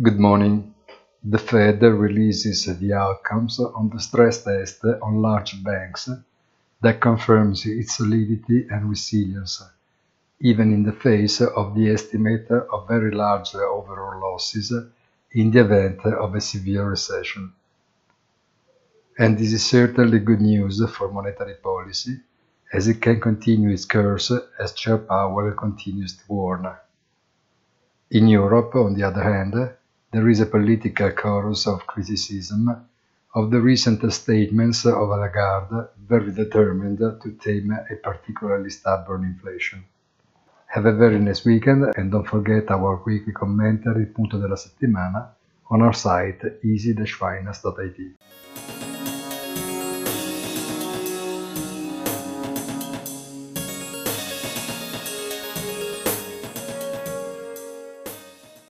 Good morning. The Fed releases the outcomes on the stress test on large banks that confirms its solidity and resilience, even in the face of the estimate of very large overall losses in the event of a severe recession. And this is certainly good news for monetary policy, as it can continue its course as Chair Powell continues to warn. In Europe, on the other hand, there is a political chorus of criticism of the recent statements of Lagarde, very determined to tame a particularly stubborn inflation. Have a very nice weekend and don't forget our weekly commentary, punto della settimana, on our site easy-finance.it.